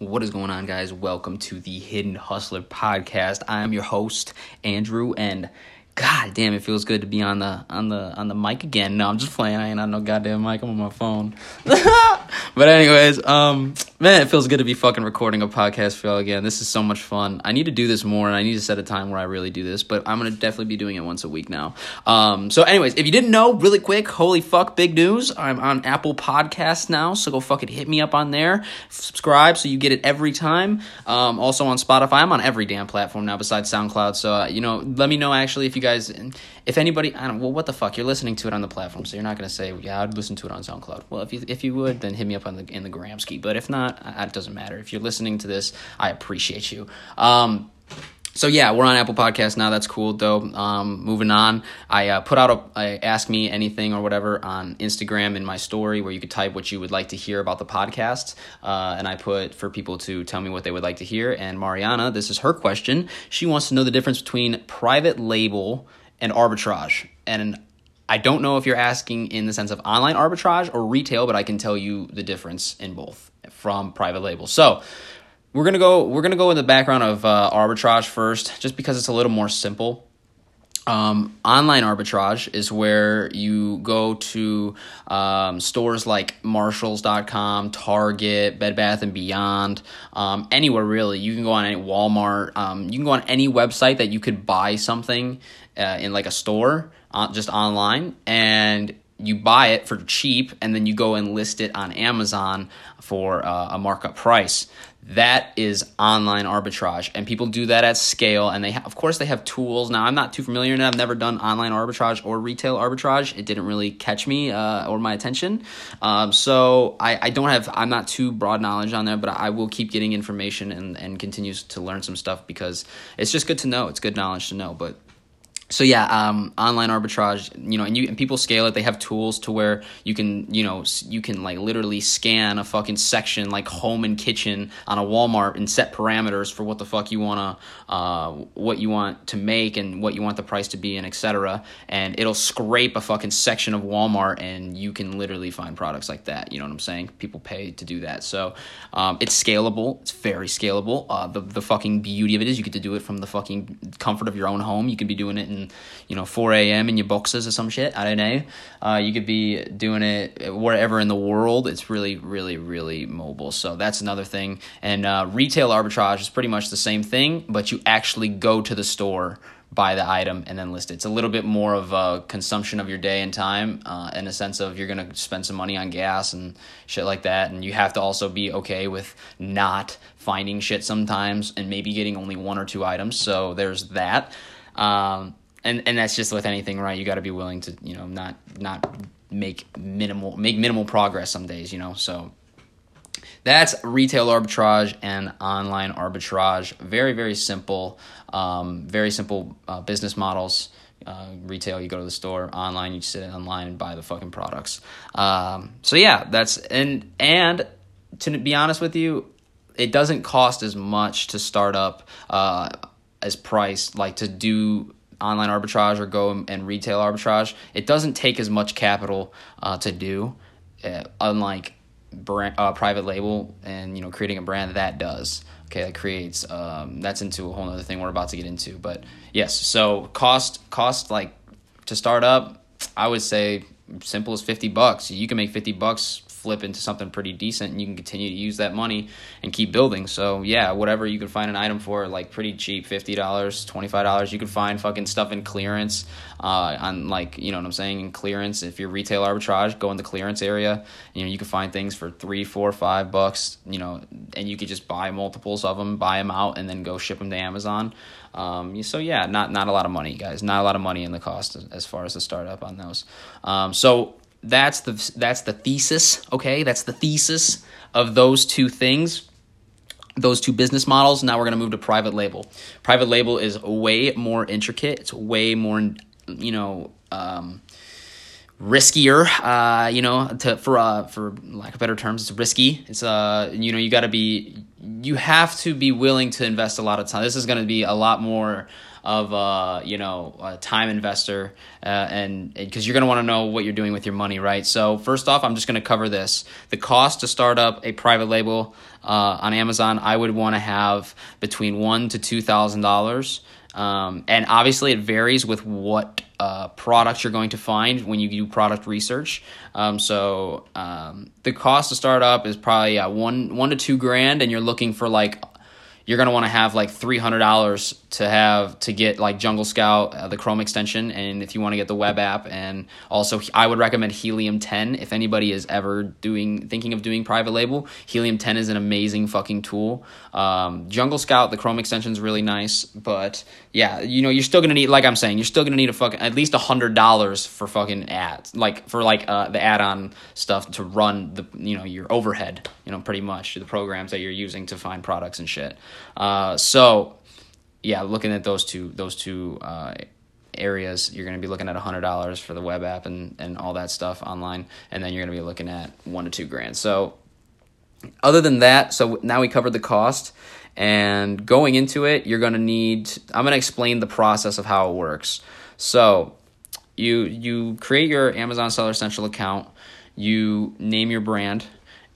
What is going on, guys? Welcome to the Hidden Hustler podcast. I am your host, Andrew, and God damn, it feels good to be on the on the on the mic again. No, I'm just playing. I ain't on no goddamn mic. I'm on my phone. but anyways, um, man, it feels good to be fucking recording a podcast for y'all again. This is so much fun. I need to do this more, and I need to set a time where I really do this. But I'm gonna definitely be doing it once a week now. Um, so anyways, if you didn't know, really quick, holy fuck, big news! I'm on Apple Podcasts now, so go fucking hit me up on there. Subscribe so you get it every time. Um, also on Spotify, I'm on every damn platform now besides SoundCloud. So uh, you know, let me know actually if you guys, if anybody, I don't, well, what the fuck, you're listening to it on the platform, so you're not gonna say, yeah, I'd listen to it on SoundCloud. Well, if you if you would, then hit me up on the in the Gramsci. But if not, it doesn't matter. If you're listening to this, I appreciate you. Um, so yeah, we're on Apple Podcasts now. That's cool, though. Um, moving on, I uh, put out a, ask me anything or whatever on Instagram in my story where you could type what you would like to hear about the podcast, uh, and I put for people to tell me what they would like to hear. And Mariana, this is her question. She wants to know the difference between private label and arbitrage, and I don't know if you're asking in the sense of online arbitrage or retail, but I can tell you the difference in both from private label. So we're gonna go we're gonna go in the background of uh, arbitrage first, just because it's a little more simple. Um, online arbitrage is where you go to um, stores like Marshalls.com, Target, Bed Bath and Beyond, um, anywhere really. You can go on any Walmart. Um, you can go on any website that you could buy something uh, in like a store, uh, just online, and you buy it for cheap, and then you go and list it on Amazon for uh, a markup price. That is online arbitrage, and people do that at scale. And they, ha- of course, they have tools. Now, I'm not too familiar, and I've never done online arbitrage or retail arbitrage. It didn't really catch me uh, or my attention, um, so I, I don't have. I'm not too broad knowledge on there, but I will keep getting information and and continue to learn some stuff because it's just good to know. It's good knowledge to know, but so yeah, um, online arbitrage, you know, and you and people scale it. They have tools to where you can, you know, you can like literally scan a fucking section like home and kitchen on a Walmart and set parameters for what the fuck you wanna, uh, what you want to make and what you want the price to be and etc. And it'll scrape a fucking section of Walmart and you can literally find products like that. You know what I'm saying? People pay to do that, so um, it's scalable. It's very scalable. Uh, the the fucking beauty of it is you get to do it from the fucking comfort of your own home. You can be doing it in you know 4 a.m. in your boxes or some shit. I don't know. Uh, you could be doing it wherever in the world. It's really, really, really mobile. So that's another thing. And uh, retail arbitrage is pretty much the same thing, but you actually go to the store buy the item and then list it. It's a little bit more of a consumption of your day and time uh, in a sense of you're going to spend some money on gas and shit like that. And you have to also be okay with not finding shit sometimes and maybe getting only one or two items. So there's that. Um, and and that's just with anything, right? You got to be willing to, you know, not not make minimal make minimal progress some days, you know. So that's retail arbitrage and online arbitrage. Very very simple, um, very simple uh, business models. Uh, retail, you go to the store. Online, you sit online and buy the fucking products. Um, so yeah, that's and and to be honest with you, it doesn't cost as much to start up uh, as price like to do online arbitrage or go and retail arbitrage, it doesn't take as much capital uh, to do, uh, unlike brand, uh, private label and you know creating a brand that does. Okay, that creates um, that's into a whole other thing we're about to get into. But yes, so cost cost like to start up, I would say simple as fifty bucks. You can make fifty bucks flip into something pretty decent and you can continue to use that money and keep building. So yeah, whatever you can find an item for like pretty cheap, fifty dollars, twenty five dollars. You can find fucking stuff in clearance, uh, on like you know what I'm saying in clearance. If you're retail arbitrage, go in the clearance area. You know you can find things for three, four, five bucks. You know, and you could just buy multiples of them, buy them out, and then go ship them to Amazon. Um, so yeah, not not a lot of money, guys. Not a lot of money in the cost as far as the startup on those. Um, so that's the that's the thesis okay? That's the thesis of those two things those two business models. Now we're going to move to private label. Private label is way more intricate. It's way more you know um, riskier uh, you know to for uh, for lack of better terms it's risky. It's uh you know you got to be you have to be willing to invest a lot of time. This is going to be a lot more of uh, you know a time investor, uh, and because you're going to want to know what you're doing with your money, right? So first off, I'm just going to cover this: the cost to start up a private label uh, on Amazon. I would want to have between one to two thousand dollars. Um, and obviously, it varies with what uh, products you're going to find when you do product research. Um, so um, the cost to start up is probably uh, one one to two grand, and you're looking for like you're gonna want to have like three hundred dollars to have to get like Jungle Scout, uh, the Chrome extension, and if you want to get the web app, and also I would recommend Helium 10 if anybody is ever doing thinking of doing private label. Helium 10 is an amazing fucking tool. Um, Jungle Scout, the Chrome extension is really nice, but yeah, you know you're still gonna need like I'm saying you're still gonna need a fucking at least a hundred dollars for fucking ads like for like uh, the add-on stuff to run the you know your overhead you know pretty much the programs that you're using to find products and shit. Uh, so yeah, looking at those two those two uh, areas, you're going to be looking at hundred dollars for the web app and and all that stuff online, and then you're going to be looking at one to two grand. So other than that, so now we covered the cost. And going into it, you're going to need I'm going to explain the process of how it works. So, you you create your Amazon Seller Central account, you name your brand,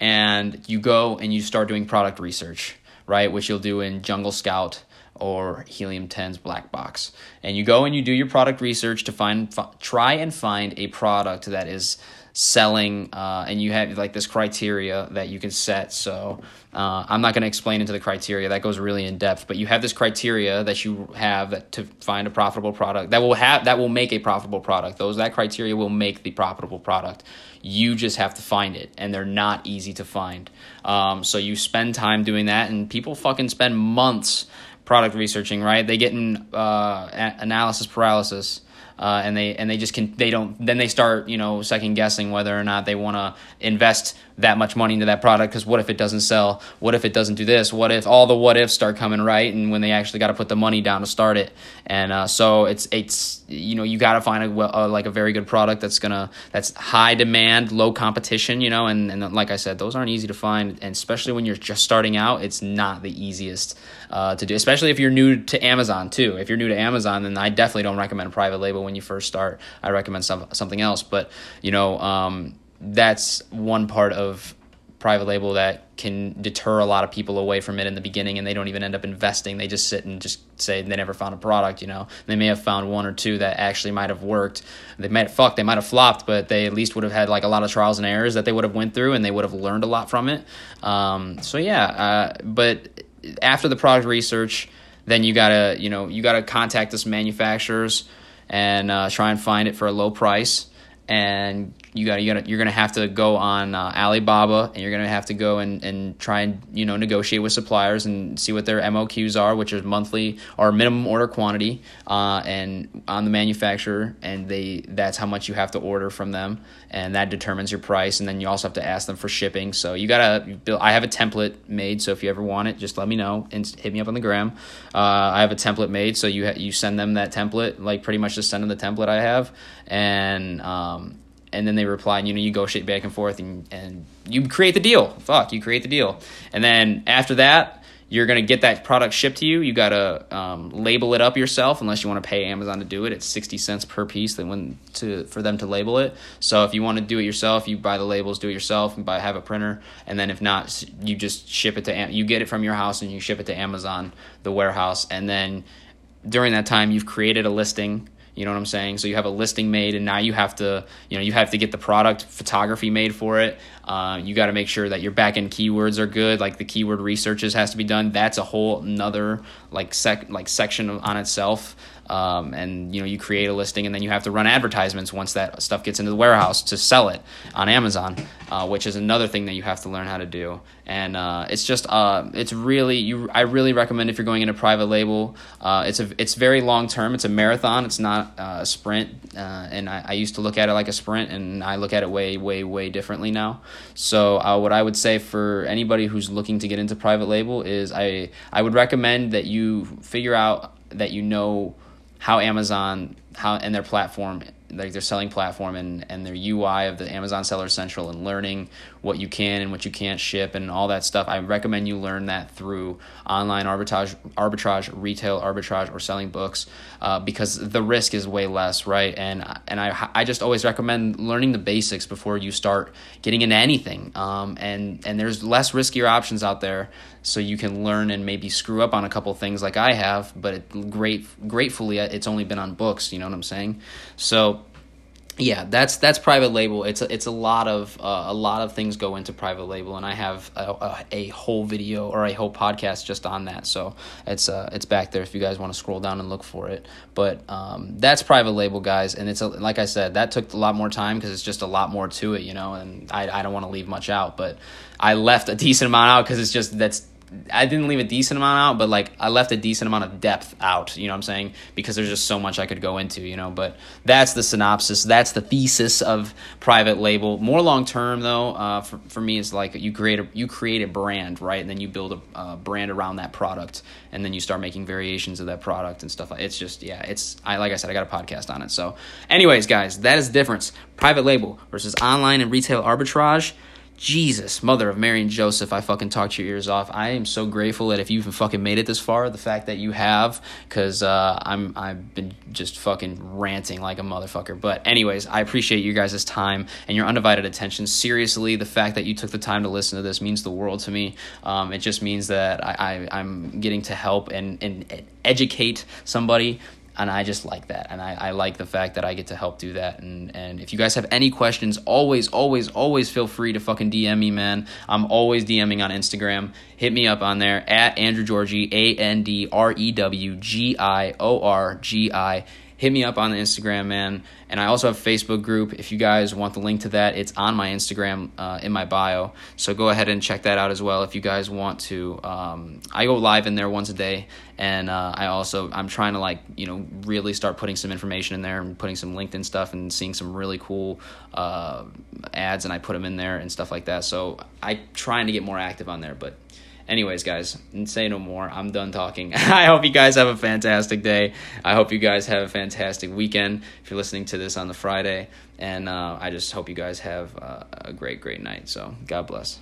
and you go and you start doing product research, right? Which you'll do in Jungle Scout or Helium 10's black box. And you go and you do your product research to find f- try and find a product that is selling uh, and you have like this criteria that you can set. So uh, i'm not going to explain into the criteria. That goes really in depth but you have this criteria that you have that to find a profitable product that will have that will make a profitable product. Those that criteria will make the profitable product. You just have to find it and they're not easy to find. Um, so you spend time doing that and people fucking spend months product researching right? They get in uh, analysis paralysis uh, and they and they just can they don't then they start you know second guessing whether or not they want to invest that much money into that product. Because what if it doesn't sell? What if it doesn't do this? What if all the what ifs start coming right and when they actually got to put the money down to start it? And uh, so it's it's you know you got to find a, a, like a very good product that's gonna that's high demand low competition you know and, and like i said those aren't easy to find. And especially when you're just starting out it's not the easiest uh, to do especially if you're new to amazon too. If you're new to amazon then i definitely don't recommend private label when you first start i recommend some, something else. But you know um, that's one part of private label that can deter a lot of people away from it in the beginning and they don't even end up investing. They just sit and just say they never found a product you know. They may have found one or two that actually might have worked. They might have fucked they might have flopped but they at least would have had like a lot of trials and errors that they would have went through and they would have learned a lot from it. Um, so yeah uh, but after the product research then you gotta you know you gotta contact this manufacturers and uh, try and find it for a low price and you got you got you're gonna have to go on uh, Alibaba and you're gonna have to go and, and try and you know negotiate with suppliers and see what their MOQs are, which is monthly or minimum order quantity, uh, and on the manufacturer, and they that's how much you have to order from them, and that determines your price, and then you also have to ask them for shipping. So you gotta build. I have a template made, so if you ever want it, just let me know and hit me up on the gram. Uh, I have a template made, so you ha- you send them that template, like pretty much just send them the template I have, and um, and then they reply and you know you negotiate back and forth and and you create the deal. Fuck you create the deal. And then after that you're to get that product shipped to you. You got to um, label it up yourself unless you want to pay amazon to do it. It's 60 cents per piece that when to for them to label it. So if you want to do it yourself you buy the labels do it yourself and buy have a printer. And then if not you just ship it to you get it from your house and you ship it to amazon the warehouse. And then during that time you've created a listing you know what I'm saying? So you have a listing made, and now you have to, you know, you have to get the product photography made for it. Uh, you got to make sure that your back end keywords are good. Like the keyword researches has to be done. That's a whole another like sec like section on itself. Um, and you know you create a listing and then you have to run advertisements once that stuff gets into the warehouse to sell it on Amazon, uh, which is another thing that you have to learn how to do. And uh, it's just uh, it's really you. I really recommend if you're going into private label. Uh, it's a it's very long term. It's a marathon. It's not uh, a sprint. Uh, and I, I used to look at it like a sprint, and I look at it way way way differently now. So what I would say for anybody who's looking to get into private label is I I would recommend that you figure out that you know how Amazon how and their platform like their selling platform and, and their UI of the Amazon Seller Central and learning what you can and what you can't ship and all that stuff. I recommend you learn that through online arbitrage, arbitrage, retail arbitrage, or selling books uh, because the risk is way less, right? And and I I just always recommend learning the basics before you start getting into anything. Um, and and there's less riskier options out there, so you can learn and maybe screw up on a couple things like I have. But it, great gratefully, it's only been on books. You know what I'm saying? So yeah, that's that's private label. It's a, it's a lot of uh, a lot of things go into private label, and I have a, a, a, whole video or a whole podcast just on that. So it's uh it's back there if you guys want to scroll down and look for it. But um, that's private label, guys, and it's a, like I said, that took a lot more time because it's just a lot more to it, you know. And I I don't want to leave much out, but I left a decent amount out because it's just that's I didn't leave a decent amount out, but like I left a decent amount of depth out, you know what I'm saying? Because there's just so much I could go into, you know, but that's the synopsis, that's the thesis of private label. More long term though, uh, for, for me is like you create a you create a brand, right? And then you build a brand around that product and then you start making variations of that product and stuff like it's just yeah, it's I like I said I got a podcast on it. So anyways, guys, that is the difference. Private label versus online and retail arbitrage. Jesus, mother of Mary and Joseph, I fucking talked your ears off. I am so grateful that if you even fucking made it this far, the fact that you have, because uh, I'm I've been just fucking ranting like a motherfucker. But anyways, I appreciate you guys' time and your undivided attention. Seriously, the fact that you took the time to listen to this means the world to me. Um, it just means that I, I I'm getting to help and and educate somebody and I just like that. And I, I like the fact that I get to help do that. And, and if you guys have any questions, always, always, always feel free to fucking DM me, man. I'm always DMing on Instagram. Hit me up on there at Andrew Giorgi, A N D R E W G I O R G I hit me up on the Instagram, man. And I also have a Facebook group. If you guys want the link to that, it's on my Instagram uh, in my bio. So go ahead and check that out as well if you guys want to. Um, I go live in there once a day, and uh, I also I'm trying to like you know really start putting some information in there and putting some LinkedIn stuff and seeing some really cool uh, ads, and I put them in there and stuff like that. So I'm trying to get more active on there, but Anyways, guys, say no more. I'm done talking. I hope you guys have a fantastic day. I hope you guys have a fantastic weekend if you're listening to this on the Friday. And uh, I just hope you guys have uh, a great, great night. So, God bless.